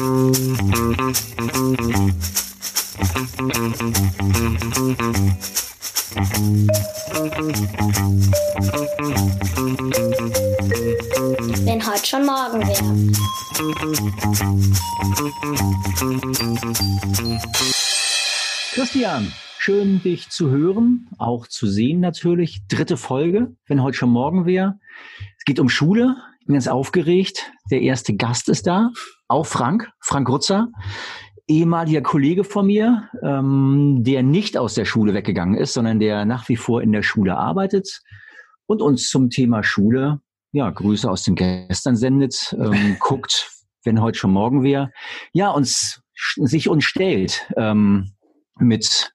Wenn heute schon morgen wäre. Christian, schön dich zu hören, auch zu sehen natürlich. Dritte Folge, wenn heute schon morgen wäre. Es geht um Schule. Bin ganz aufgeregt. Der erste Gast ist da, auch Frank, Frank Rutzer, ehemaliger Kollege von mir, ähm, der nicht aus der Schule weggegangen ist, sondern der nach wie vor in der Schule arbeitet und uns zum Thema Schule, ja, Grüße aus dem Gestern sendet, ähm, guckt, wenn heute schon morgen wäre, ja, uns sich uns stellt ähm, mit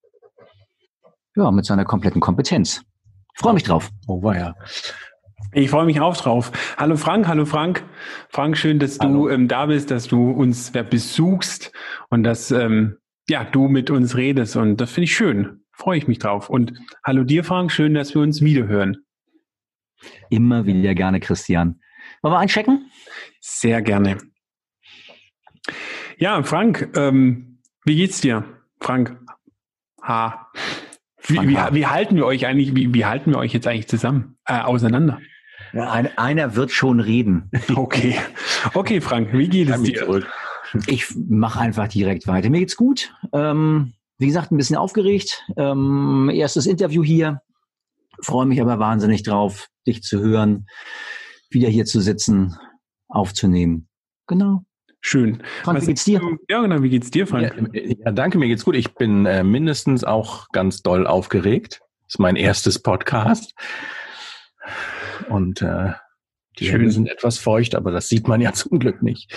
ja mit seiner kompletten Kompetenz. Ich freue mich drauf. Oh war ja. Ich freue mich auch drauf. Hallo Frank, hallo Frank. Frank, schön, dass du ähm, da bist, dass du uns besuchst und dass ähm, ja, du mit uns redest. Und das finde ich schön. Freue ich mich drauf. Und hallo dir, Frank, schön, dass wir uns wiederhören. Immer wieder gerne, Christian. Wollen wir einchecken? Sehr gerne. Ja, Frank, ähm, wie geht's dir? Frank H. Wie, wie, wie, halten wir euch eigentlich, wie, wie halten wir euch jetzt eigentlich zusammen, äh, auseinander? Ja, ein, einer wird schon reden. Okay. Okay, Frank, wie geht es dir? Ich mache einfach direkt weiter. Mir geht's gut. Ähm, wie gesagt, ein bisschen aufgeregt. Ähm, erstes Interview hier. Freue mich aber wahnsinnig drauf, dich zu hören, wieder hier zu sitzen, aufzunehmen. Genau. Schön. Frank, Was wie geht's dir? Ja, genau, wie geht's dir, Frank? Ja, ja, danke, mir geht's gut. Ich bin äh, mindestens auch ganz doll aufgeregt. Das ist mein erstes Podcast. Und äh, die Schön. Hände sind etwas feucht, aber das sieht man ja zum Glück nicht.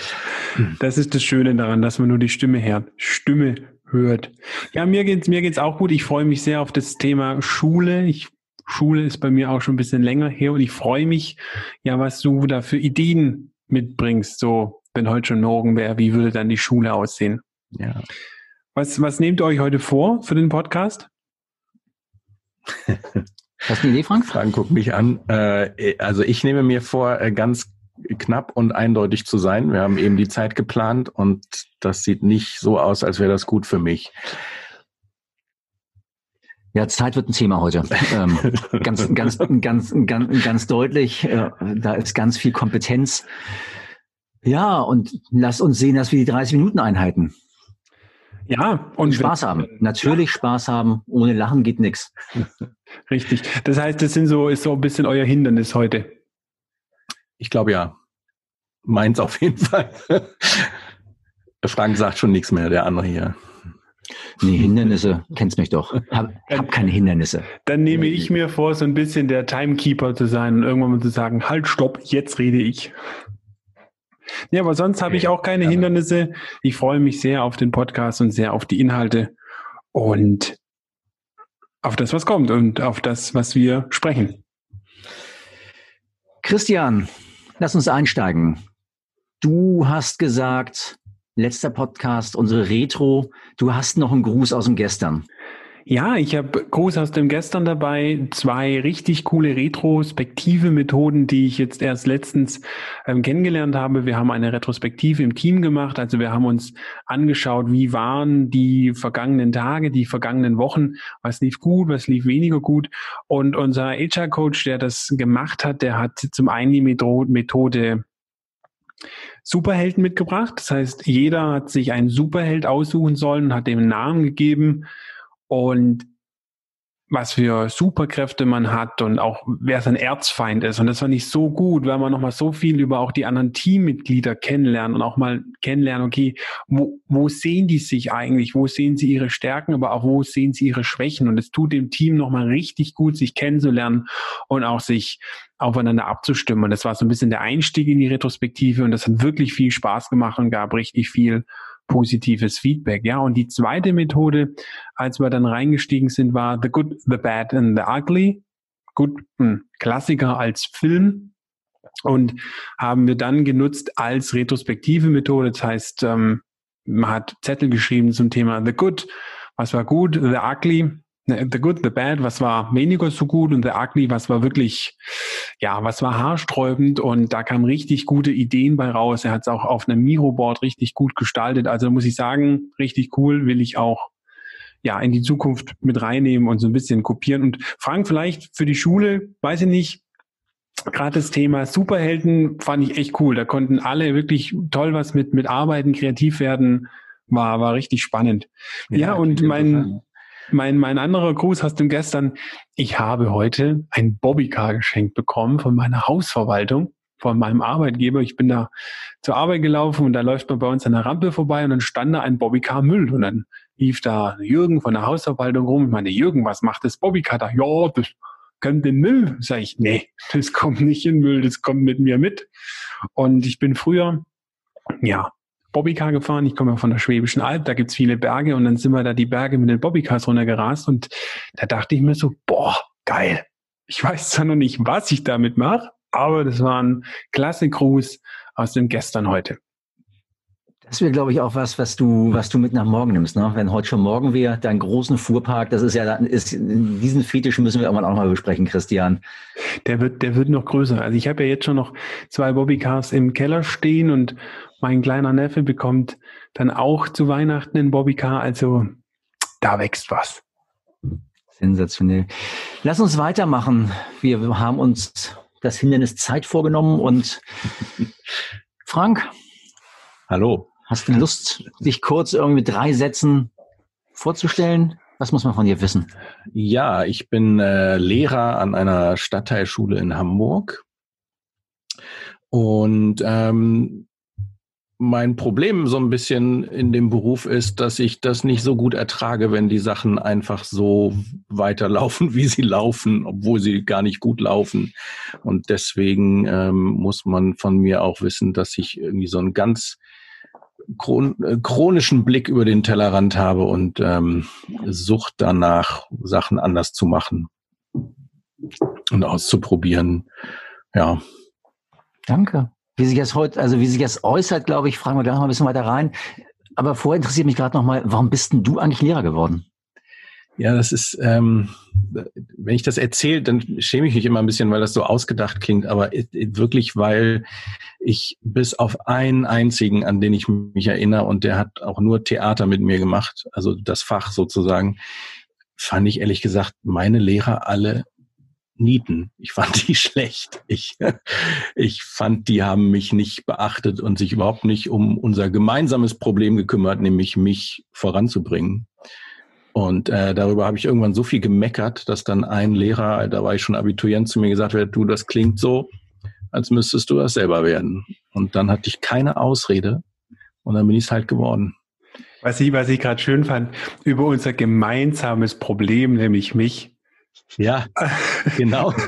Das ist das Schöne daran, dass man nur die Stimme hört. Stimme hört. Ja, mir geht's mir geht's auch gut. Ich freue mich sehr auf das Thema Schule. Ich Schule ist bei mir auch schon ein bisschen länger her und ich freue mich, ja, was du da für Ideen mitbringst, so wenn heute schon morgen wäre, wie würde dann die Schule aussehen? Ja. Was, was nehmt ihr euch heute vor für den Podcast? Hast du eine Idee, Frank? Frank, guck mich an. Äh, also ich nehme mir vor, äh, ganz knapp und eindeutig zu sein. Wir haben eben die Zeit geplant und das sieht nicht so aus, als wäre das gut für mich. Ja, Zeit wird ein Thema heute. Ähm, ganz, ganz, ganz, ganz, ganz deutlich. Äh, da ist ganz viel Kompetenz ja, und lass uns sehen, dass wir die 30 Minuten einhalten. Ja, und Spaß haben. Natürlich ja. Spaß haben. Ohne Lachen geht nichts. Richtig. Das heißt, das sind so, ist so ein bisschen euer Hindernis heute. Ich glaube ja. Meins auf jeden Fall. Frank sagt schon nichts mehr, der andere hier. Nee, Hindernisse, kennst mich doch. Hab, hab keine Hindernisse. Dann nehme ich mir vor, so ein bisschen der Timekeeper zu sein und irgendwann mal zu sagen, halt, stopp, jetzt rede ich. Ja, aber sonst habe ich auch keine ja. Hindernisse. Ich freue mich sehr auf den Podcast und sehr auf die Inhalte und auf das, was kommt und auf das, was wir sprechen. Christian, lass uns einsteigen. Du hast gesagt, letzter Podcast, unsere Retro, du hast noch einen Gruß aus dem Gestern. Ja, ich habe Gruß aus dem Gestern dabei, zwei richtig coole retrospektive Methoden, die ich jetzt erst letztens ähm, kennengelernt habe. Wir haben eine Retrospektive im Team gemacht, also wir haben uns angeschaut, wie waren die vergangenen Tage, die vergangenen Wochen, was lief gut, was lief weniger gut. Und unser HR-Coach, der das gemacht hat, der hat zum einen die Methode Superhelden mitgebracht. Das heißt, jeder hat sich einen Superheld aussuchen sollen, hat dem einen Namen gegeben und was für Superkräfte man hat und auch wer sein Erzfeind ist. Und das fand ich so gut, weil man nochmal so viel über auch die anderen Teammitglieder kennenlernen und auch mal kennenlernen, okay, wo, wo sehen die sich eigentlich? Wo sehen sie ihre Stärken, aber auch wo sehen sie ihre Schwächen? Und es tut dem Team nochmal richtig gut, sich kennenzulernen und auch sich aufeinander abzustimmen. Und das war so ein bisschen der Einstieg in die Retrospektive und das hat wirklich viel Spaß gemacht und gab richtig viel positives Feedback. Ja, und die zweite Methode, als wir dann reingestiegen sind, war The Good, The Bad and The Ugly. Gut, ein Klassiker als Film. Und haben wir dann genutzt als retrospektive Methode. Das heißt, ähm, man hat Zettel geschrieben zum Thema The Good, was war gut, The Ugly, The Good, The Bad, was war weniger so gut und The Ugly, was war wirklich, ja, was war haarsträubend und da kamen richtig gute Ideen bei raus. Er hat es auch auf einem Miroboard richtig gut gestaltet. Also muss ich sagen, richtig cool, will ich auch ja in die Zukunft mit reinnehmen und so ein bisschen kopieren. Und Frank, vielleicht für die Schule, weiß ich nicht, gerade das Thema Superhelden fand ich echt cool. Da konnten alle wirklich toll was mit, mit arbeiten, kreativ werden. War, war richtig spannend. Ja, ja und mein, mein, mein anderer Gruß hast du gestern. Ich habe heute ein Bobbycar geschenkt bekommen von meiner Hausverwaltung, von meinem Arbeitgeber. Ich bin da zur Arbeit gelaufen und da läuft man bei uns an der Rampe vorbei und dann stand da ein Bobbycar Müll und dann lief da Jürgen von der Hausverwaltung rum. Ich meine, Jürgen, was macht das Bobbycar da? Ja, das kommt in Müll. Sag ich, nee, das kommt nicht in Müll, das kommt mit mir mit. Und ich bin früher, ja, Bobbycar gefahren. Ich komme ja von der Schwäbischen Alb, da gibt's viele Berge und dann sind wir da die Berge mit den Bobbycars runtergerast und da dachte ich mir so, boah, geil. Ich weiß zwar noch nicht, was ich damit mache, aber das war ein klasse Gruß aus dem Gestern heute. Das wäre, glaube ich, auch was, was du, was du mit nach morgen nimmst. Ne? Wenn heute schon morgen wäre, dein großen Fuhrpark, das ist ja, ist, diesen Fetisch müssen wir irgendwann auch mal besprechen, Christian. Der wird, der wird noch größer. Also ich habe ja jetzt schon noch zwei Bobbycars im Keller stehen und mein kleiner Neffe bekommt dann auch zu Weihnachten einen Bobbycar. Also da wächst was. Sensationell. Lass uns weitermachen. Wir haben uns das Hindernis Zeit vorgenommen und Frank. Hallo. Hast du Lust, dich kurz irgendwie drei Sätzen vorzustellen? Was muss man von dir wissen? Ja, ich bin äh, Lehrer an einer Stadtteilschule in Hamburg. Und ähm, mein Problem so ein bisschen in dem Beruf ist, dass ich das nicht so gut ertrage, wenn die Sachen einfach so weiterlaufen, wie sie laufen, obwohl sie gar nicht gut laufen. Und deswegen ähm, muss man von mir auch wissen, dass ich irgendwie so ein ganz äh, chronischen Blick über den Tellerrand habe und ähm, Sucht danach, Sachen anders zu machen und auszuprobieren. Ja. Danke. Wie sich das heute, also wie sich das äußert, glaube ich, fragen wir gleich noch ein bisschen weiter rein. Aber vorher interessiert mich gerade noch mal, warum bist denn du eigentlich Lehrer geworden? Ja, das ist, ähm, wenn ich das erzähle, dann schäme ich mich immer ein bisschen, weil das so ausgedacht klingt, aber wirklich, weil ich bis auf einen einzigen, an den ich mich erinnere, und der hat auch nur Theater mit mir gemacht, also das Fach sozusagen, fand ich ehrlich gesagt meine Lehrer alle Nieten. Ich fand die schlecht. Ich, ich fand, die haben mich nicht beachtet und sich überhaupt nicht um unser gemeinsames Problem gekümmert, nämlich mich voranzubringen. Und äh, darüber habe ich irgendwann so viel gemeckert, dass dann ein Lehrer, da war ich schon Abiturient, zu mir gesagt hat, du, das klingt so, als müsstest du das selber werden. Und dann hatte ich keine Ausrede und dann bin ich es halt geworden. Was ich, was ich gerade schön fand, über unser gemeinsames Problem, nämlich mich, ja, genau.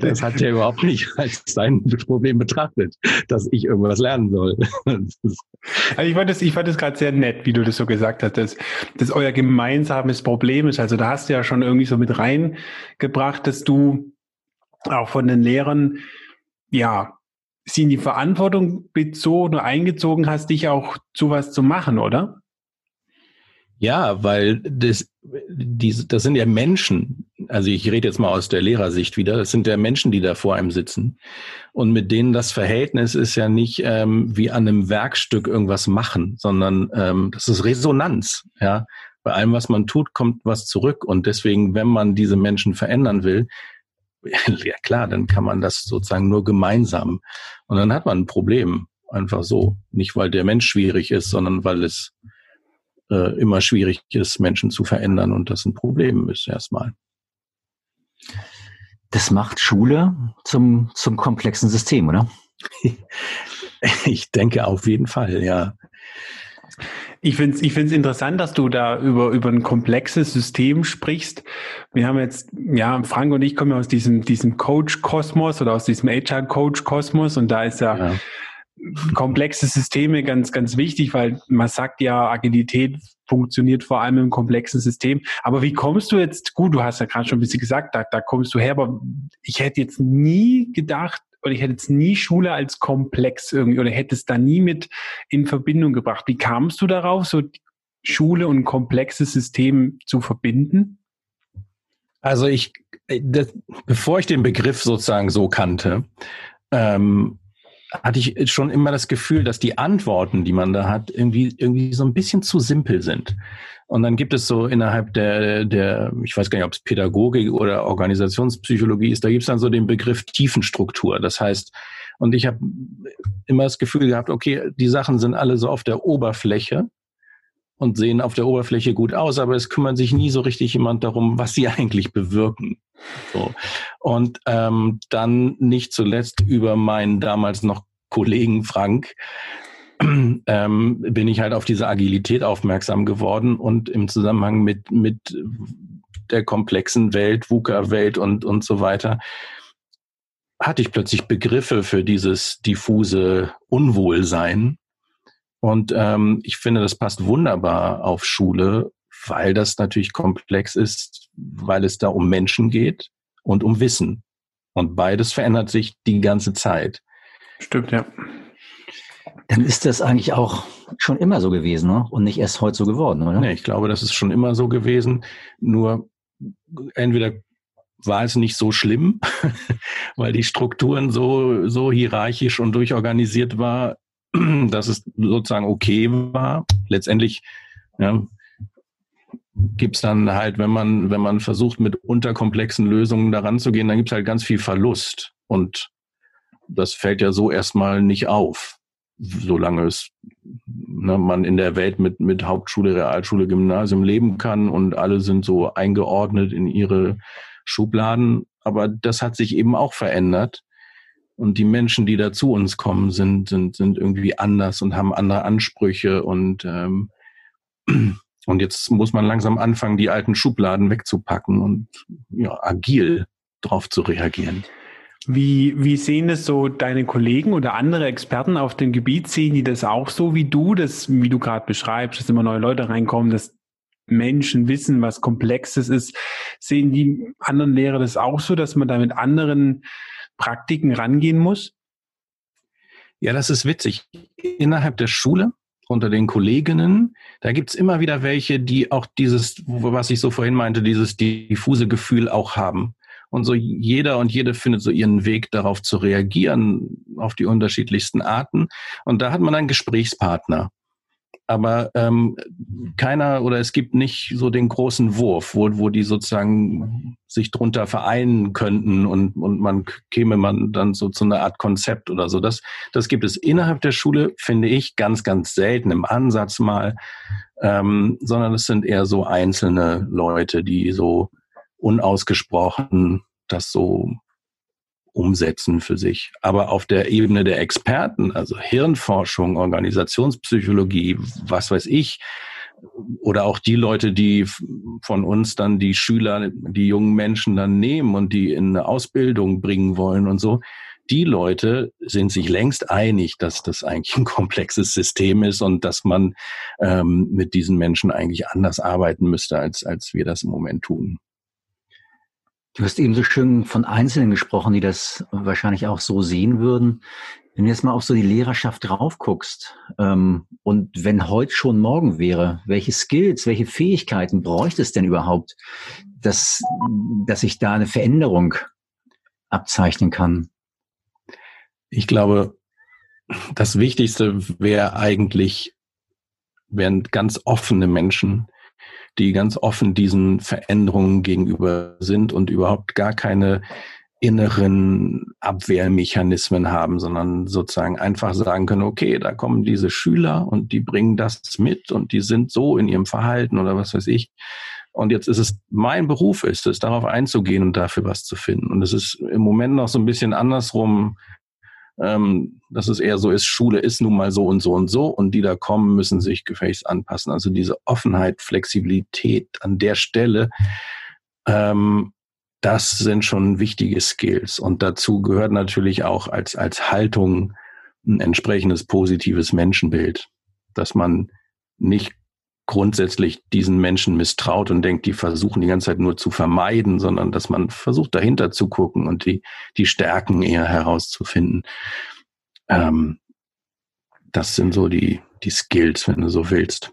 Das hat er überhaupt nicht als sein Problem betrachtet, dass ich irgendwas lernen soll. Also ich fand das, ich fand das gerade sehr nett, wie du das so gesagt hast, dass das euer gemeinsames Problem ist. Also da hast du ja schon irgendwie so mit reingebracht, dass du auch von den Lehrern, ja, sie in die Verantwortung bezogen eingezogen hast, dich auch zu was zu machen, oder? Ja, weil das, die, das sind ja Menschen. Also ich rede jetzt mal aus der Lehrersicht wieder. Das sind ja Menschen, die da vor einem sitzen. Und mit denen das Verhältnis ist ja nicht ähm, wie an einem Werkstück irgendwas machen, sondern ähm, das ist Resonanz. Ja, bei allem, was man tut, kommt was zurück. Und deswegen, wenn man diese Menschen verändern will, ja klar, dann kann man das sozusagen nur gemeinsam. Und dann hat man ein Problem. Einfach so. Nicht, weil der Mensch schwierig ist, sondern weil es äh, immer schwierig ist, Menschen zu verändern und das ein Problem ist erstmal. Das macht Schule zum, zum komplexen System, oder? ich denke auf jeden Fall, ja. Ich finde es ich find's interessant, dass du da über, über ein komplexes System sprichst. Wir haben jetzt, ja, Frank und ich kommen ja aus diesem, diesem Coach-Kosmos oder aus diesem HR-Coach-Kosmos und da ist ja, ja komplexe Systeme ganz, ganz wichtig, weil man sagt ja, Agilität funktioniert vor allem im komplexen System. Aber wie kommst du jetzt, gut, du hast ja gerade schon ein bisschen gesagt, da, da kommst du her, aber ich hätte jetzt nie gedacht, oder ich hätte jetzt nie Schule als komplex irgendwie, oder hätte es da nie mit in Verbindung gebracht. Wie kamst du darauf, so Schule und komplexes System zu verbinden? Also ich, äh, das, bevor ich den Begriff sozusagen so kannte, ähm, hatte ich schon immer das Gefühl, dass die Antworten, die man da hat, irgendwie, irgendwie so ein bisschen zu simpel sind. Und dann gibt es so innerhalb der, der, ich weiß gar nicht, ob es Pädagogik oder Organisationspsychologie ist, da gibt es dann so den Begriff Tiefenstruktur. Das heißt, und ich habe immer das Gefühl gehabt, okay, die Sachen sind alle so auf der Oberfläche und sehen auf der Oberfläche gut aus, aber es kümmert sich nie so richtig jemand darum, was sie eigentlich bewirken. So. Und ähm, dann nicht zuletzt über meinen damals noch Kollegen Frank ähm, bin ich halt auf diese Agilität aufmerksam geworden und im Zusammenhang mit, mit der komplexen Welt, VUCA-Welt und, und so weiter, hatte ich plötzlich Begriffe für dieses diffuse Unwohlsein. Und ähm, ich finde, das passt wunderbar auf Schule, weil das natürlich komplex ist, weil es da um Menschen geht und um Wissen. Und beides verändert sich die ganze Zeit. Stimmt, ja. Dann ist das eigentlich auch schon immer so gewesen ne? und nicht erst heute so geworden, oder? Nee, ich glaube, das ist schon immer so gewesen. Nur entweder war es nicht so schlimm, weil die Strukturen so, so hierarchisch und durchorganisiert war, dass es sozusagen okay war. Letztendlich ja, gibt es dann halt, wenn man, wenn man versucht, mit unterkomplexen Lösungen daran zu gehen, dann gibt es halt ganz viel Verlust. Und das fällt ja so erstmal nicht auf, solange es ne, man in der Welt mit, mit Hauptschule, Realschule, Gymnasium leben kann und alle sind so eingeordnet in ihre Schubladen. Aber das hat sich eben auch verändert. Und die Menschen, die da zu uns kommen, sind, sind, sind irgendwie anders und haben andere Ansprüche und ähm, und jetzt muss man langsam anfangen, die alten Schubladen wegzupacken und ja, agil drauf zu reagieren. Wie, wie sehen es so deine Kollegen oder andere Experten auf dem Gebiet? Sehen die das auch so wie du, das, wie du gerade beschreibst, dass immer neue Leute reinkommen, dass Menschen wissen, was Komplexes ist? Sehen die anderen Lehrer das auch so, dass man da mit anderen Praktiken rangehen muss? Ja, das ist witzig. Innerhalb der Schule unter den Kolleginnen, da gibt's immer wieder welche, die auch dieses, was ich so vorhin meinte, dieses diffuse Gefühl auch haben. Und so jeder und jede findet so ihren Weg darauf zu reagieren, auf die unterschiedlichsten Arten. Und da hat man einen Gesprächspartner. Aber ähm, keiner oder es gibt nicht so den großen Wurf, wo, wo die sozusagen sich drunter vereinen könnten und, und man käme man dann so zu einer Art Konzept oder so. Das, das gibt es innerhalb der Schule, finde ich, ganz, ganz selten im Ansatz mal, ähm, sondern es sind eher so einzelne Leute, die so unausgesprochen das so umsetzen für sich. Aber auf der Ebene der Experten, also Hirnforschung, Organisationspsychologie, was weiß ich, oder auch die Leute, die von uns dann die Schüler, die jungen Menschen dann nehmen und die in eine Ausbildung bringen wollen und so, die Leute sind sich längst einig, dass das eigentlich ein komplexes System ist und dass man ähm, mit diesen Menschen eigentlich anders arbeiten müsste, als, als wir das im Moment tun. Du hast eben so schön von Einzelnen gesprochen, die das wahrscheinlich auch so sehen würden. Wenn du jetzt mal auf so die Lehrerschaft drauf guckst ähm, und wenn heute schon morgen wäre, welche Skills, welche Fähigkeiten bräuchte es denn überhaupt, dass, dass sich da eine Veränderung abzeichnen kann? Ich glaube, das Wichtigste wäre eigentlich, wären ganz offene Menschen, die ganz offen diesen Veränderungen gegenüber sind und überhaupt gar keine inneren Abwehrmechanismen haben, sondern sozusagen einfach sagen können, okay, da kommen diese Schüler und die bringen das mit und die sind so in ihrem Verhalten oder was weiß ich. Und jetzt ist es mein Beruf, ist es, darauf einzugehen und dafür was zu finden. Und es ist im Moment noch so ein bisschen andersrum ähm, dass es eher so ist, Schule ist nun mal so und so und so und die da kommen, müssen sich gefälligst anpassen. Also diese Offenheit, Flexibilität an der Stelle, ähm, das sind schon wichtige Skills. Und dazu gehört natürlich auch als, als Haltung ein entsprechendes positives Menschenbild, dass man nicht grundsätzlich diesen Menschen misstraut und denkt, die versuchen die ganze Zeit nur zu vermeiden, sondern dass man versucht dahinter zu gucken und die, die Stärken eher herauszufinden. Ähm, das sind so die, die Skills, wenn du so willst.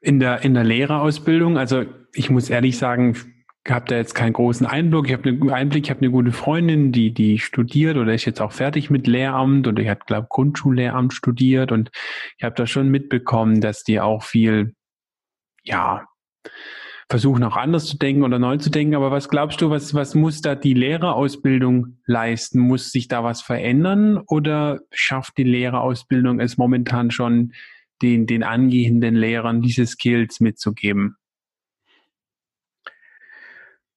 in der, in der Lehrerausbildung, also ich muss ehrlich sagen, ich habe da jetzt keinen großen Einblick. Ich habe einen Einblick, ich habe eine gute Freundin, die, die studiert oder ist jetzt auch fertig mit Lehramt und ich habe, glaube Grundschullehramt studiert und ich habe da schon mitbekommen, dass die auch viel, ja, versuchen auch anders zu denken oder neu zu denken. Aber was glaubst du, was, was muss da die Lehrerausbildung leisten? Muss sich da was verändern oder schafft die Lehrerausbildung es momentan schon, den, den angehenden Lehrern diese Skills mitzugeben?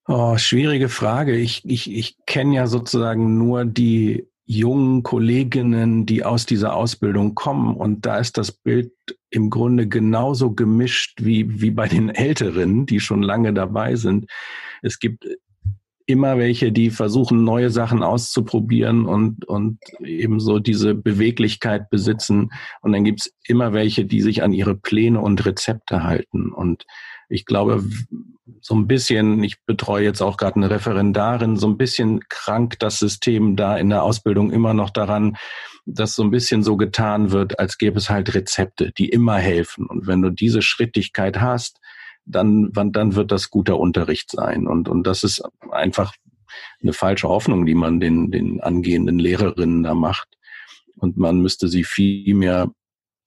Oh, schwierige Frage. Ich, ich, ich kenne ja sozusagen nur die jungen Kolleginnen, die aus dieser Ausbildung kommen. Und da ist das Bild im Grunde genauso gemischt wie, wie bei den Älteren, die schon lange dabei sind. Es gibt immer welche, die versuchen, neue Sachen auszuprobieren und, und ebenso diese Beweglichkeit besitzen. Und dann gibt's immer welche, die sich an ihre Pläne und Rezepte halten. Und ich glaube, so ein bisschen, ich betreue jetzt auch gerade eine Referendarin, so ein bisschen krank das System da in der Ausbildung immer noch daran, dass so ein bisschen so getan wird, als gäbe es halt Rezepte, die immer helfen. Und wenn du diese Schrittigkeit hast, dann, dann wird das guter Unterricht sein. Und, und das ist einfach eine falsche Hoffnung, die man den, den angehenden Lehrerinnen da macht. Und man müsste sie viel mehr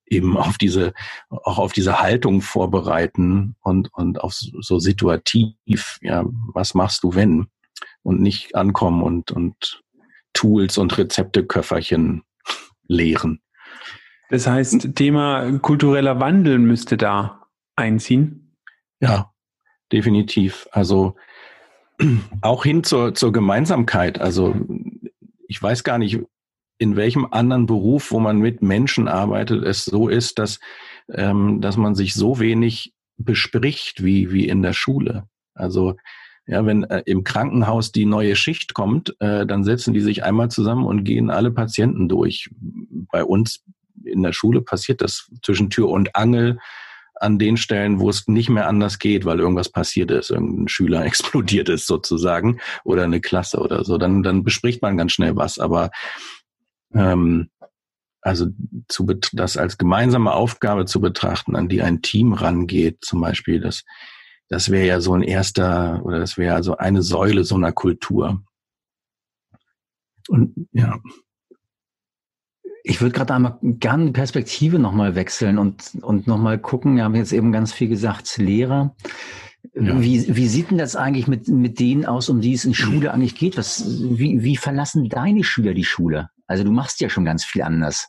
eben auf diese, auch auf diese Haltung vorbereiten und, und auf so situativ, ja, was machst du wenn? Und nicht ankommen und, und Tools und Rezepteköfferchen lehren. Das heißt, Thema kultureller Wandel müsste da einziehen? Ja, definitiv. Also auch hin zur, zur Gemeinsamkeit. Also ich weiß gar nicht, in welchem anderen Beruf, wo man mit Menschen arbeitet, es so ist, dass, ähm, dass man sich so wenig bespricht wie, wie in der Schule. Also ja, wenn äh, im Krankenhaus die neue Schicht kommt, äh, dann setzen die sich einmal zusammen und gehen alle Patienten durch. Bei uns in der Schule passiert das zwischen Tür und Angel an den Stellen, wo es nicht mehr anders geht, weil irgendwas passiert ist, irgendein Schüler explodiert ist sozusagen oder eine Klasse oder so, dann, dann bespricht man ganz schnell was. Aber ähm, also zu das als gemeinsame Aufgabe zu betrachten, an die ein Team rangeht, zum Beispiel, das, das wäre ja so ein erster oder das wäre also eine Säule so einer Kultur. Und ja. Ich würde gerade einmal gerne die Perspektive nochmal wechseln und, und nochmal gucken. Wir haben jetzt eben ganz viel gesagt, Lehrer. Ja. Wie, wie sieht denn das eigentlich mit, mit denen aus, um die es in Schule eigentlich geht? Was, wie, wie verlassen deine Schüler die Schule? Also du machst ja schon ganz viel anders.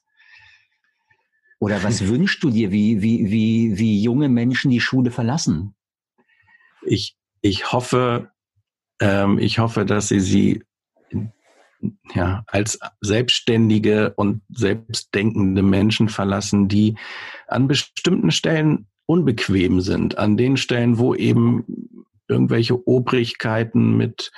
Oder was wünschst du dir, wie, wie, wie, wie junge Menschen die Schule verlassen? Ich, ich hoffe, ähm, ich hoffe, dass sie sie ja, als selbstständige und selbstdenkende Menschen verlassen, die an bestimmten Stellen unbequem sind, an den Stellen, wo eben irgendwelche Obrigkeiten mit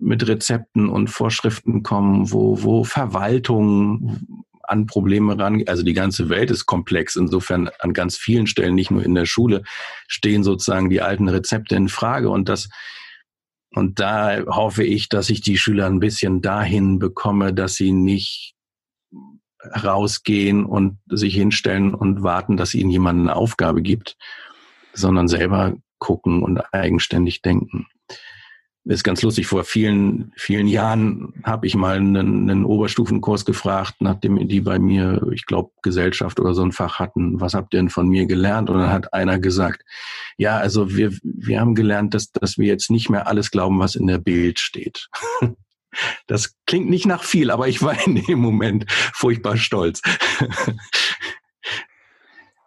mit Rezepten und Vorschriften kommen, wo, wo Verwaltung an Probleme ran, also die ganze Welt ist komplex. Insofern an ganz vielen Stellen, nicht nur in der Schule, stehen sozusagen die alten Rezepte in Frage. Und das, und da hoffe ich, dass ich die Schüler ein bisschen dahin bekomme, dass sie nicht rausgehen und sich hinstellen und warten, dass ihnen jemand eine Aufgabe gibt, sondern selber gucken und eigenständig denken ist ganz lustig. Vor vielen, vielen Jahren habe ich mal einen, einen Oberstufenkurs gefragt, nachdem die bei mir, ich glaube, Gesellschaft oder so ein Fach hatten, was habt ihr denn von mir gelernt? Und dann hat einer gesagt, ja, also wir, wir haben gelernt, dass, dass wir jetzt nicht mehr alles glauben, was in der Bild steht. Das klingt nicht nach viel, aber ich war in dem Moment furchtbar stolz.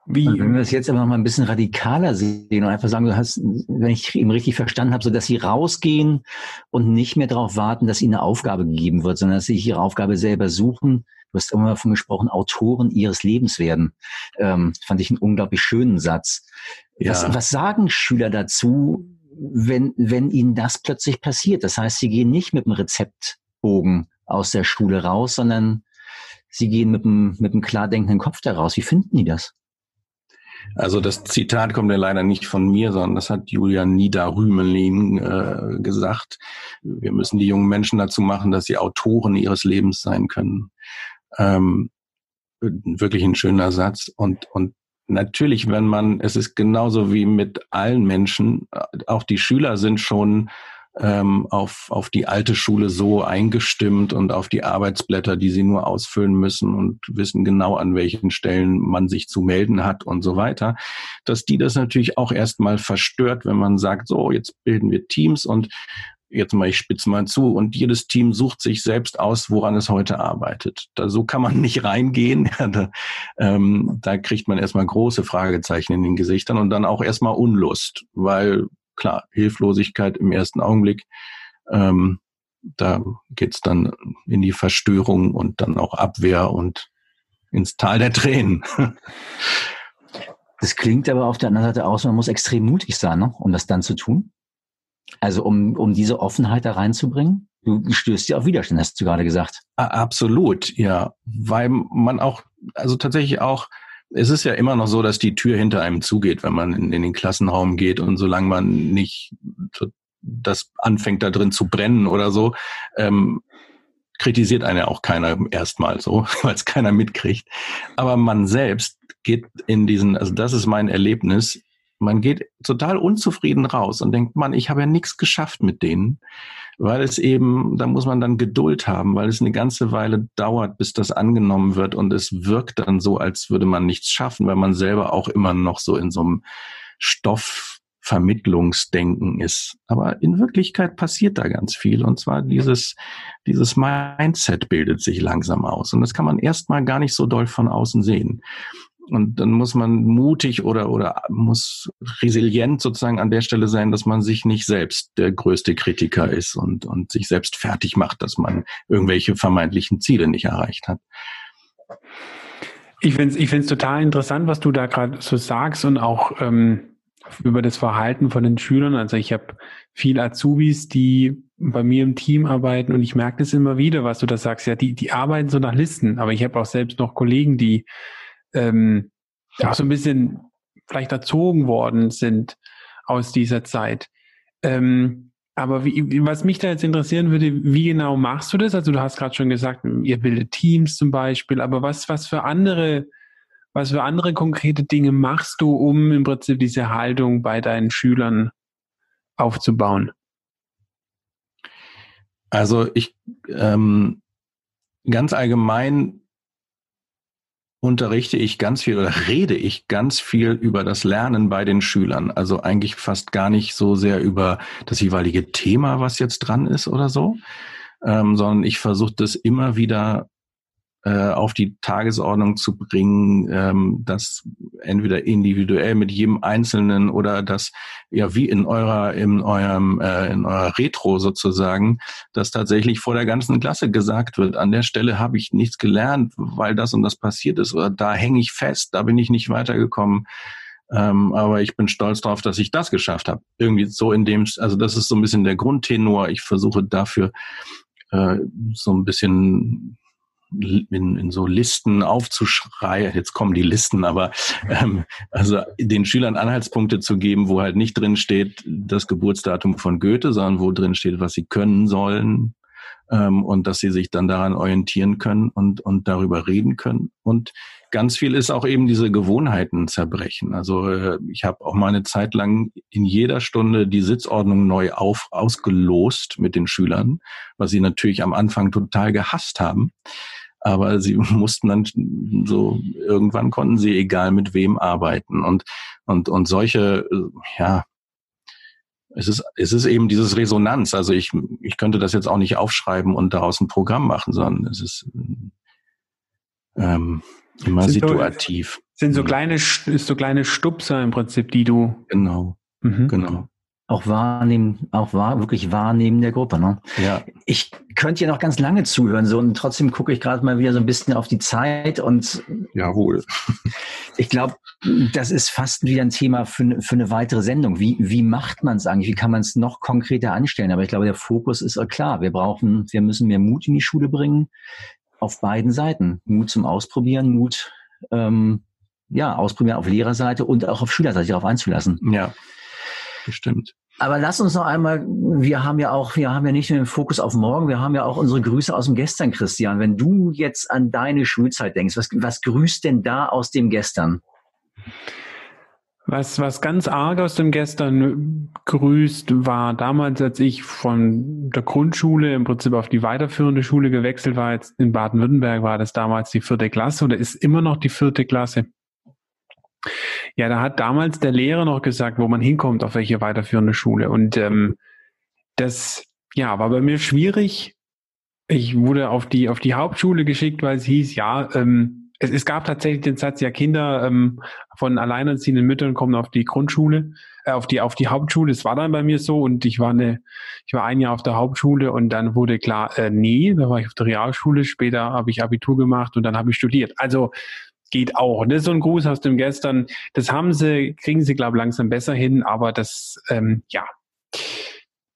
Wie? Wenn wir das jetzt aber noch mal ein bisschen radikaler sehen und einfach sagen, du hast, wenn ich eben richtig verstanden habe, so dass sie rausgehen und nicht mehr darauf warten, dass ihnen eine Aufgabe gegeben wird, sondern dass sie sich ihre Aufgabe selber suchen. Du hast immer davon gesprochen, Autoren ihres Lebens werden. Ähm, fand ich einen unglaublich schönen Satz. Ja. Was, was sagen Schüler dazu, wenn, wenn ihnen das plötzlich passiert? Das heißt, sie gehen nicht mit einem Rezeptbogen aus der Schule raus, sondern sie gehen mit einem, mit einem klar denkenden Kopf daraus. Wie finden die das? Also das Zitat kommt ja leider nicht von mir, sondern das hat Julian Niederrümelin äh, gesagt. Wir müssen die jungen Menschen dazu machen, dass sie Autoren ihres Lebens sein können. Ähm, wirklich ein schöner Satz. Und, und natürlich, wenn man, es ist genauso wie mit allen Menschen, auch die Schüler sind schon ähm, auf, auf die alte Schule so eingestimmt und auf die Arbeitsblätter, die sie nur ausfüllen müssen und wissen genau, an welchen Stellen man sich zu melden hat und so weiter, dass die das natürlich auch erstmal verstört, wenn man sagt, so, jetzt bilden wir Teams und jetzt mal ich spitze mal zu und jedes Team sucht sich selbst aus, woran es heute arbeitet. Da, so kann man nicht reingehen. Ja, da, ähm, da kriegt man erstmal große Fragezeichen in den Gesichtern und dann auch erstmal Unlust, weil klar, Hilflosigkeit im ersten Augenblick, ähm, da geht's dann in die Verstörung und dann auch Abwehr und ins Tal der Tränen. Das klingt aber auf der anderen Seite aus, man muss extrem mutig sein, ne, um das dann zu tun. Also um, um diese Offenheit da reinzubringen. Du stößt ja auf Widerstand, hast du gerade gesagt. Absolut, ja. Weil man auch, also tatsächlich auch, es ist ja immer noch so, dass die Tür hinter einem zugeht, wenn man in, in den Klassenraum geht und solange man nicht das anfängt da drin zu brennen oder so, ähm, kritisiert einen ja auch keiner erstmal so, weil es keiner mitkriegt. Aber man selbst geht in diesen, also das ist mein Erlebnis, man geht total unzufrieden raus und denkt, man, ich habe ja nichts geschafft mit denen, weil es eben, da muss man dann Geduld haben, weil es eine ganze Weile dauert, bis das angenommen wird und es wirkt dann so, als würde man nichts schaffen, weil man selber auch immer noch so in so einem Stoffvermittlungsdenken ist. Aber in Wirklichkeit passiert da ganz viel. Und zwar dieses, dieses Mindset bildet sich langsam aus. Und das kann man erstmal gar nicht so doll von außen sehen. Und dann muss man mutig oder, oder muss resilient sozusagen an der Stelle sein, dass man sich nicht selbst der größte Kritiker ist und, und sich selbst fertig macht, dass man irgendwelche vermeintlichen Ziele nicht erreicht hat. Ich finde es ich find's total interessant, was du da gerade so sagst und auch ähm, über das Verhalten von den Schülern. Also ich habe viel Azubis, die bei mir im Team arbeiten und ich merke das immer wieder, was du da sagst. Ja, die, die arbeiten so nach Listen, aber ich habe auch selbst noch Kollegen, die ähm, auch so ein bisschen vielleicht erzogen worden sind aus dieser Zeit. Ähm, aber wie, was mich da jetzt interessieren würde, wie genau machst du das? Also du hast gerade schon gesagt, ihr bildet Teams zum Beispiel, aber was, was für andere, was für andere konkrete Dinge machst du, um im Prinzip diese Haltung bei deinen Schülern aufzubauen? Also ich ähm, ganz allgemein unterrichte ich ganz viel oder rede ich ganz viel über das Lernen bei den Schülern. Also eigentlich fast gar nicht so sehr über das jeweilige Thema, was jetzt dran ist oder so, ähm, sondern ich versuche das immer wieder äh, auf die Tagesordnung zu bringen, ähm, das entweder individuell mit jedem Einzelnen oder das ja wie in eurer in eurem äh, in eurer Retro sozusagen, dass tatsächlich vor der ganzen Klasse gesagt wird, an der Stelle habe ich nichts gelernt, weil das und das passiert ist oder da hänge ich fest, da bin ich nicht weitergekommen. Ähm, aber ich bin stolz darauf, dass ich das geschafft habe. Irgendwie so in dem, also das ist so ein bisschen der Grundtenor. Ich versuche dafür äh, so ein bisschen in, in so Listen aufzuschreien, jetzt kommen die Listen, aber ähm, also den Schülern Anhaltspunkte zu geben, wo halt nicht drin steht das Geburtsdatum von Goethe, sondern wo drin steht, was sie können sollen ähm, und dass sie sich dann daran orientieren können und, und darüber reden können. Und ganz viel ist auch eben diese Gewohnheiten zerbrechen. Also äh, ich habe auch mal eine Zeit lang in jeder Stunde die Sitzordnung neu auf, ausgelost mit den Schülern, was sie natürlich am Anfang total gehasst haben aber sie mussten dann so, irgendwann konnten sie egal mit wem arbeiten und, und, und solche, ja, es ist, es ist eben dieses Resonanz. Also ich, ich könnte das jetzt auch nicht aufschreiben und daraus ein Programm machen, sondern es ist ähm, immer sind situativ. So, sind so mhm. kleine, ist so kleine Stupser im Prinzip, die du. Genau. Mhm. Genau auch wahrnehmen, auch wahr, wirklich wahrnehmen der Gruppe. Ne? Ja. Ich könnte ja noch ganz lange zuhören, so und trotzdem gucke ich gerade mal wieder so ein bisschen auf die Zeit und jawohl. Ich glaube, das ist fast wieder ein Thema für, für eine weitere Sendung. Wie, wie macht man es eigentlich? Wie kann man es noch konkreter anstellen? Aber ich glaube, der Fokus ist klar. Wir brauchen, wir müssen mehr Mut in die Schule bringen auf beiden Seiten. Mut zum Ausprobieren, Mut ähm, ja ausprobieren auf Lehrerseite und auch auf Schülerseite darauf einzulassen. Ja, bestimmt. Aber lass uns noch einmal, wir haben ja auch, wir haben ja nicht nur den Fokus auf morgen, wir haben ja auch unsere Grüße aus dem Gestern, Christian. Wenn du jetzt an deine Schulzeit denkst, was, was grüßt denn da aus dem Gestern? Was, was ganz arg aus dem Gestern grüßt, war damals, als ich von der Grundschule im Prinzip auf die weiterführende Schule gewechselt war, jetzt in Baden-Württemberg war das damals die vierte Klasse oder ist immer noch die vierte Klasse. Ja, da hat damals der Lehrer noch gesagt, wo man hinkommt, auf welche weiterführende Schule. Und ähm, das ja, war bei mir schwierig. Ich wurde auf die, auf die Hauptschule geschickt, weil es hieß, ja, ähm, es, es gab tatsächlich den Satz, ja, Kinder ähm, von alleinerziehenden Müttern kommen auf die Grundschule, äh, auf die auf die Hauptschule. Es war dann bei mir so und ich war eine, ich war ein Jahr auf der Hauptschule und dann wurde klar, äh, nee, da war ich auf der Realschule. Später habe ich Abitur gemacht und dann habe ich studiert. Also geht auch. Das ist so ein Gruß aus dem Gestern. Das haben sie, kriegen sie, glaube ich, langsam besser hin, aber das, ähm, ja,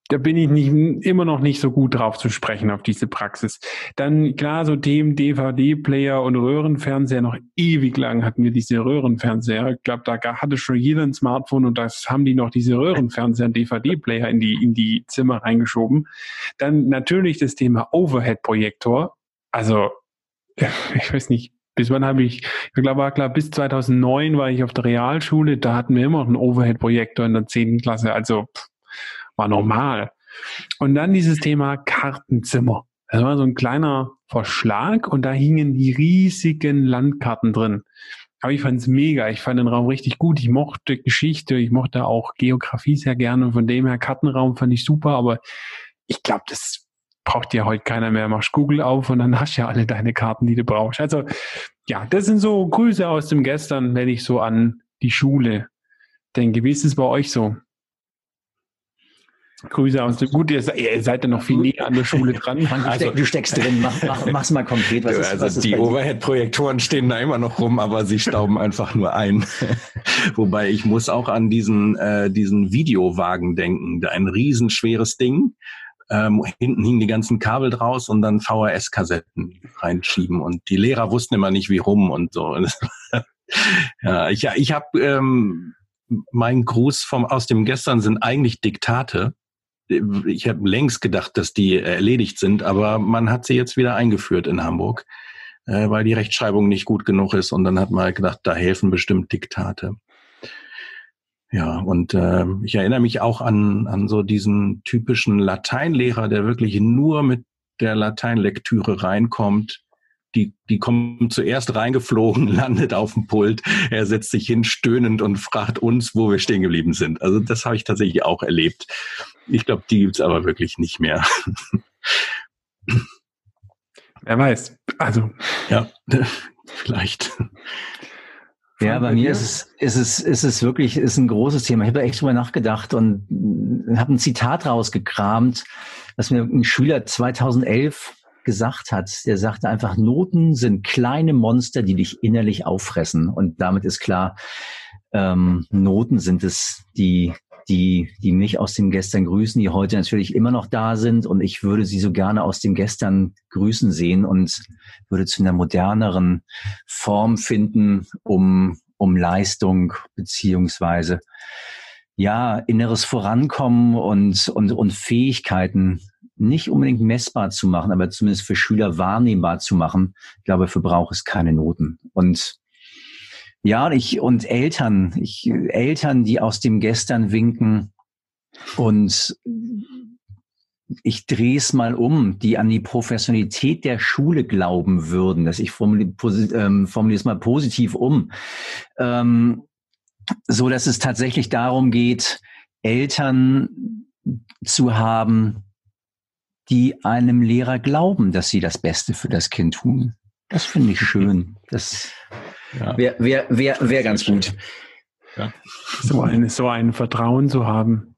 da bin ich nicht, immer noch nicht so gut drauf zu sprechen auf diese Praxis. Dann klar, so Themen DVD-Player und Röhrenfernseher, noch ewig lang hatten wir diese Röhrenfernseher. Ich glaube, da hatte schon jeder ein Smartphone und das haben die noch diese Röhrenfernseher und DVD-Player in die, in die Zimmer reingeschoben. Dann natürlich das Thema Overhead-Projektor. Also, ich weiß nicht, bis wann habe ich, ich glaube, war klar, bis 2009 war ich auf der Realschule, da hatten wir immer noch einen Overhead-Projektor in der zehnten Klasse. Also, pff, war normal. Und dann dieses Thema Kartenzimmer. Das war so ein kleiner Verschlag und da hingen die riesigen Landkarten drin. Aber ich fand es mega. Ich fand den Raum richtig gut. Ich mochte Geschichte, ich mochte auch Geografie sehr gerne. Und von dem her Kartenraum fand ich super. Aber ich glaube, das braucht ja heute keiner mehr. Machst Google auf und dann hast du ja alle deine Karten, die du brauchst. Also ja, das sind so Grüße aus dem Gestern, wenn ich so an die Schule denke. Wie ist es bei euch so? Grüße aus dem Gut, ihr, ihr seid ja noch viel näher an der Schule dran. Also, du steckst drin, mach, mach, mach's mal konkret. Was ist, also was ist die Overhead-Projektoren stehen da immer noch rum, aber sie stauben einfach nur ein. Wobei ich muss auch an diesen, äh, diesen Videowagen denken. Ein riesenschweres Ding. Ähm, hinten hingen die ganzen Kabel draus und dann VHS-Kassetten reinschieben. Und die Lehrer wussten immer nicht, wie rum und so. ja, ich, ich habe ähm, mein Gruß vom aus dem Gestern sind eigentlich Diktate ich habe längst gedacht, dass die erledigt sind, aber man hat sie jetzt wieder eingeführt in Hamburg, äh, weil die Rechtschreibung nicht gut genug ist. Und dann hat man halt gedacht, da helfen bestimmt Diktate. Ja, und äh, ich erinnere mich auch an, an so diesen typischen Lateinlehrer, der wirklich nur mit der Lateinlektüre reinkommt die, die kommen zuerst reingeflogen, landet auf dem Pult, er setzt sich hin, stöhnend und fragt uns, wo wir stehen geblieben sind. Also das habe ich tatsächlich auch erlebt. Ich glaube, die gibt's aber wirklich nicht mehr. Wer weiß. Also. Ja, vielleicht. Ja, bei mir ist es, ist es, ist es wirklich, ist ein großes Thema. Ich habe da echt drüber nachgedacht und habe ein Zitat rausgekramt, das mir ein Schüler 2011 gesagt hat. Der sagte einfach, Noten sind kleine Monster, die dich innerlich auffressen. Und damit ist klar, ähm, Noten sind es, die, die, die mich aus dem Gestern grüßen, die heute natürlich immer noch da sind. Und ich würde sie so gerne aus dem Gestern grüßen sehen und würde zu einer moderneren Form finden, um, um Leistung beziehungsweise ja, inneres Vorankommen und, und, und Fähigkeiten nicht unbedingt messbar zu machen, aber zumindest für Schüler wahrnehmbar zu machen. Ich glaube, für braucht es keine Noten. Und ja, ich und Eltern, ich, Eltern, die aus dem Gestern winken und ich drehe es mal um, die an die Professionalität der Schule glauben würden, dass ich formuliere, ähm, formuliere es mal positiv um, ähm, so dass es tatsächlich darum geht, Eltern zu haben, die einem Lehrer glauben, dass sie das Beste für das Kind tun. Das finde ich schön. Das ja. wäre wär, wär, wär ganz gut. Ja. So, ein, so ein Vertrauen zu haben.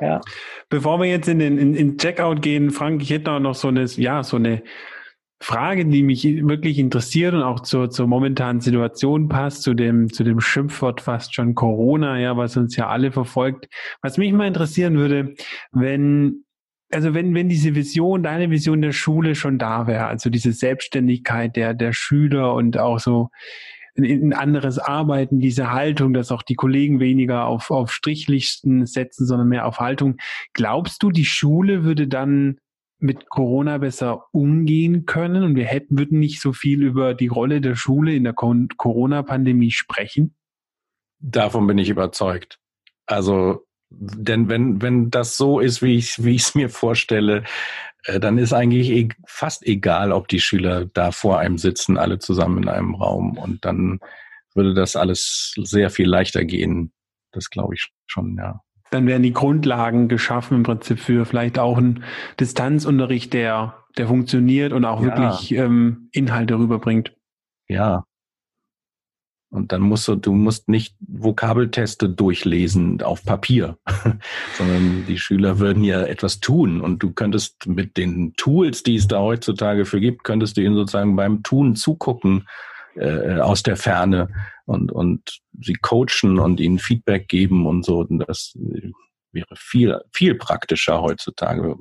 Ja. Bevor wir jetzt in den in, in Checkout gehen, Frank, ich hätte noch so eine, ja, so eine Frage, die mich wirklich interessiert und auch zur, zur momentanen Situation passt, zu dem, zu dem Schimpfwort fast schon Corona, ja, was uns ja alle verfolgt. Was mich mal interessieren würde, wenn also wenn, wenn diese Vision, deine Vision der Schule schon da wäre, also diese Selbstständigkeit der, der Schüler und auch so ein, anderes Arbeiten, diese Haltung, dass auch die Kollegen weniger auf, auf Strichlisten setzen, sondern mehr auf Haltung. Glaubst du, die Schule würde dann mit Corona besser umgehen können und wir hätten, würden nicht so viel über die Rolle der Schule in der Corona-Pandemie sprechen? Davon bin ich überzeugt. Also, denn wenn, wenn das so ist, wie ich wie ich es mir vorstelle, dann ist eigentlich e fast egal, ob die Schüler da vor einem sitzen, alle zusammen in einem Raum. Und dann würde das alles sehr viel leichter gehen. Das glaube ich schon, ja. Dann werden die Grundlagen geschaffen im Prinzip für vielleicht auch einen Distanzunterricht, der, der funktioniert und auch ja. wirklich ähm, Inhalte rüberbringt. Ja, und dann musst du, du musst nicht Vokabelteste durchlesen auf Papier, sondern die Schüler würden ja etwas tun und du könntest mit den Tools, die es da heutzutage für gibt, könntest du ihnen sozusagen beim Tun zugucken äh, aus der Ferne und, und sie coachen und ihnen Feedback geben und so. Und das wäre viel, viel praktischer heutzutage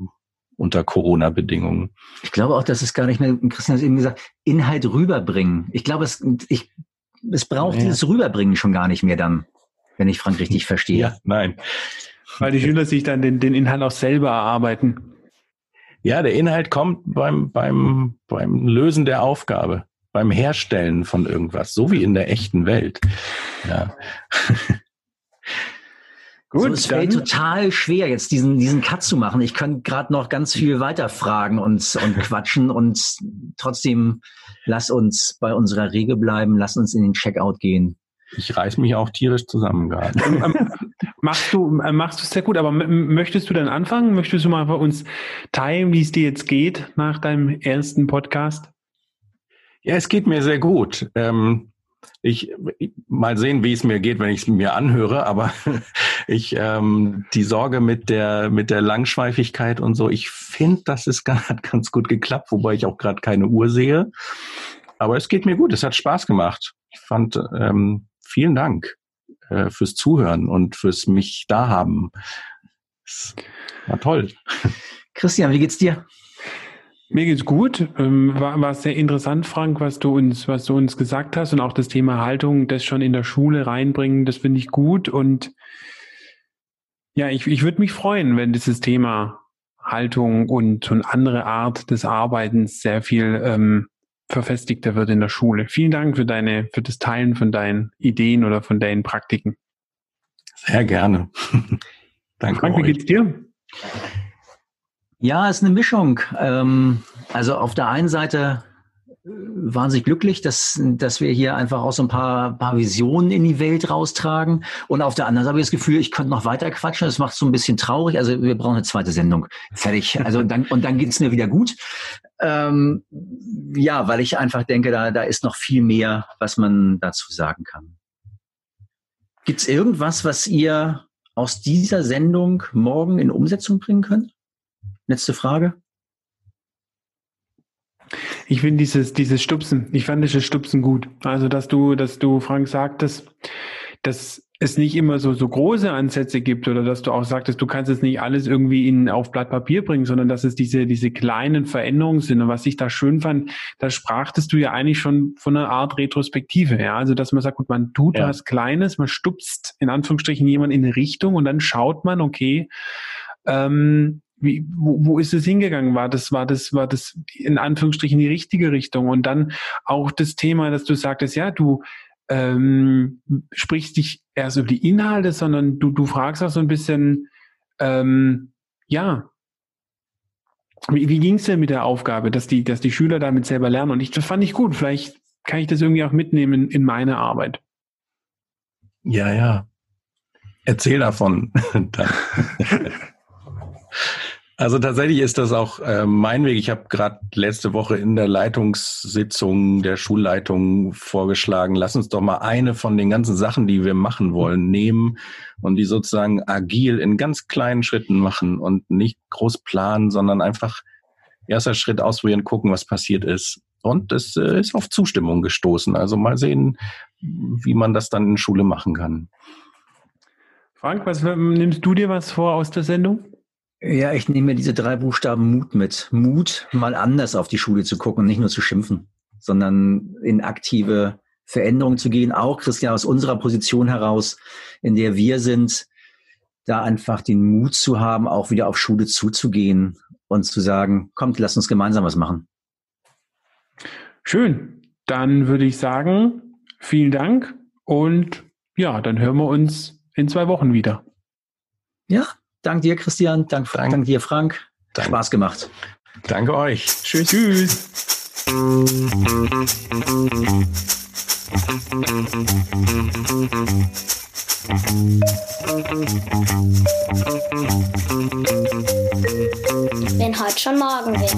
unter Corona-Bedingungen. Ich glaube auch, dass es gar nicht mehr, Christian hat eben gesagt, Inhalt rüberbringen. Ich glaube, es, ich es braucht ja. dieses Rüberbringen schon gar nicht mehr dann, wenn ich Frank richtig verstehe. Ja, nein. Weil die Schüler sich dann den, den Inhalt auch selber erarbeiten. Ja, der Inhalt kommt beim, beim, beim Lösen der Aufgabe, beim Herstellen von irgendwas, so wie in der echten Welt. Ja. Gut, so, es fällt total schwer, jetzt diesen, diesen Cut zu machen. Ich könnte gerade noch ganz viel weiter fragen und, und quatschen und trotzdem lass uns bei unserer Regel bleiben, lass uns in den Checkout gehen. Ich reiß mich auch tierisch zusammen gerade. Ähm, ähm, machst du, äh, machst du sehr gut, aber möchtest du dann anfangen? Möchtest du mal bei uns teilen, wie es dir jetzt geht nach deinem ersten Podcast? Ja, es geht mir sehr gut. Ähm, ich mal sehen, wie es mir geht, wenn ich es mir anhöre, aber ich ähm, die Sorge mit der mit der Langschweifigkeit und so, ich finde, das ist hat ganz gut geklappt, wobei ich auch gerade keine Uhr sehe. Aber es geht mir gut, es hat Spaß gemacht. Ich fand ähm, vielen Dank äh, fürs Zuhören und fürs mich da haben. War toll. Christian, wie geht's dir? Mir geht's gut. Ähm, war, war sehr interessant, Frank, was du uns, was du uns gesagt hast und auch das Thema Haltung, das schon in der Schule reinbringen, das finde ich gut. Und ja, ich, ich würde mich freuen, wenn dieses Thema Haltung und, und andere Art des Arbeitens sehr viel ähm, verfestigter wird in der Schule. Vielen Dank für deine, für das Teilen von deinen Ideen oder von deinen Praktiken. Sehr gerne. Danke. Frank, wie geht's dir? Ja, es ist eine Mischung. Ähm, also auf der einen Seite wahnsinnig glücklich, dass, dass wir hier einfach auch so ein paar, paar Visionen in die Welt raustragen. Und auf der anderen Seite habe ich das Gefühl, ich könnte noch weiter quatschen. Das macht so ein bisschen traurig. Also wir brauchen eine zweite Sendung. Fertig. Also dann, und dann geht's mir wieder gut. Ähm, ja, weil ich einfach denke, da, da ist noch viel mehr, was man dazu sagen kann. Gibt's irgendwas, was ihr aus dieser Sendung morgen in Umsetzung bringen könnt? Letzte Frage. Ich finde dieses, dieses Stupsen, ich fand dieses Stupsen gut. Also, dass du, dass du, Frank, sagtest, dass es nicht immer so, so große Ansätze gibt oder dass du auch sagtest, du kannst es nicht alles irgendwie in, auf Blatt Papier bringen, sondern dass es diese, diese kleinen Veränderungen sind. Und was ich da schön fand, da sprachtest du ja eigentlich schon von einer Art Retrospektive. Ja? Also, dass man sagt, gut, man tut ja. was Kleines, man stupst in Anführungsstrichen jemand in eine Richtung und dann schaut man, okay, ähm, wie, wo, wo ist es hingegangen? War das, war das, war das in Anführungsstrichen die richtige Richtung? Und dann auch das Thema, dass du sagtest, ja, du ähm, sprichst dich erst über die Inhalte, sondern du, du fragst auch so ein bisschen, ähm, ja, wie, wie ging es denn mit der Aufgabe, dass die, dass die Schüler damit selber lernen? Und ich, das fand ich gut. Vielleicht kann ich das irgendwie auch mitnehmen in, in meine Arbeit. Ja, ja. Erzähl davon. Also tatsächlich ist das auch äh, mein Weg. Ich habe gerade letzte Woche in der Leitungssitzung der Schulleitung vorgeschlagen, lass uns doch mal eine von den ganzen Sachen, die wir machen wollen, nehmen und die sozusagen agil in ganz kleinen Schritten machen und nicht groß planen, sondern einfach erster Schritt ausprobieren, gucken, was passiert ist. Und es äh, ist auf Zustimmung gestoßen. Also mal sehen, wie man das dann in Schule machen kann. Frank, was nimmst du dir was vor aus der Sendung? Ja, ich nehme mir diese drei Buchstaben Mut mit. Mut, mal anders auf die Schule zu gucken und nicht nur zu schimpfen, sondern in aktive Veränderungen zu gehen. Auch, Christian, aus unserer Position heraus, in der wir sind, da einfach den Mut zu haben, auch wieder auf Schule zuzugehen und zu sagen, kommt, lass uns gemeinsam was machen. Schön. Dann würde ich sagen, vielen Dank und ja, dann hören wir uns in zwei Wochen wieder. Ja, dank dir, Christian. Dank, dank, dank dir, Frank. Dank. Spaß gemacht. Danke euch. Tschüss. Tschüss. Wenn heute schon morgen wäre.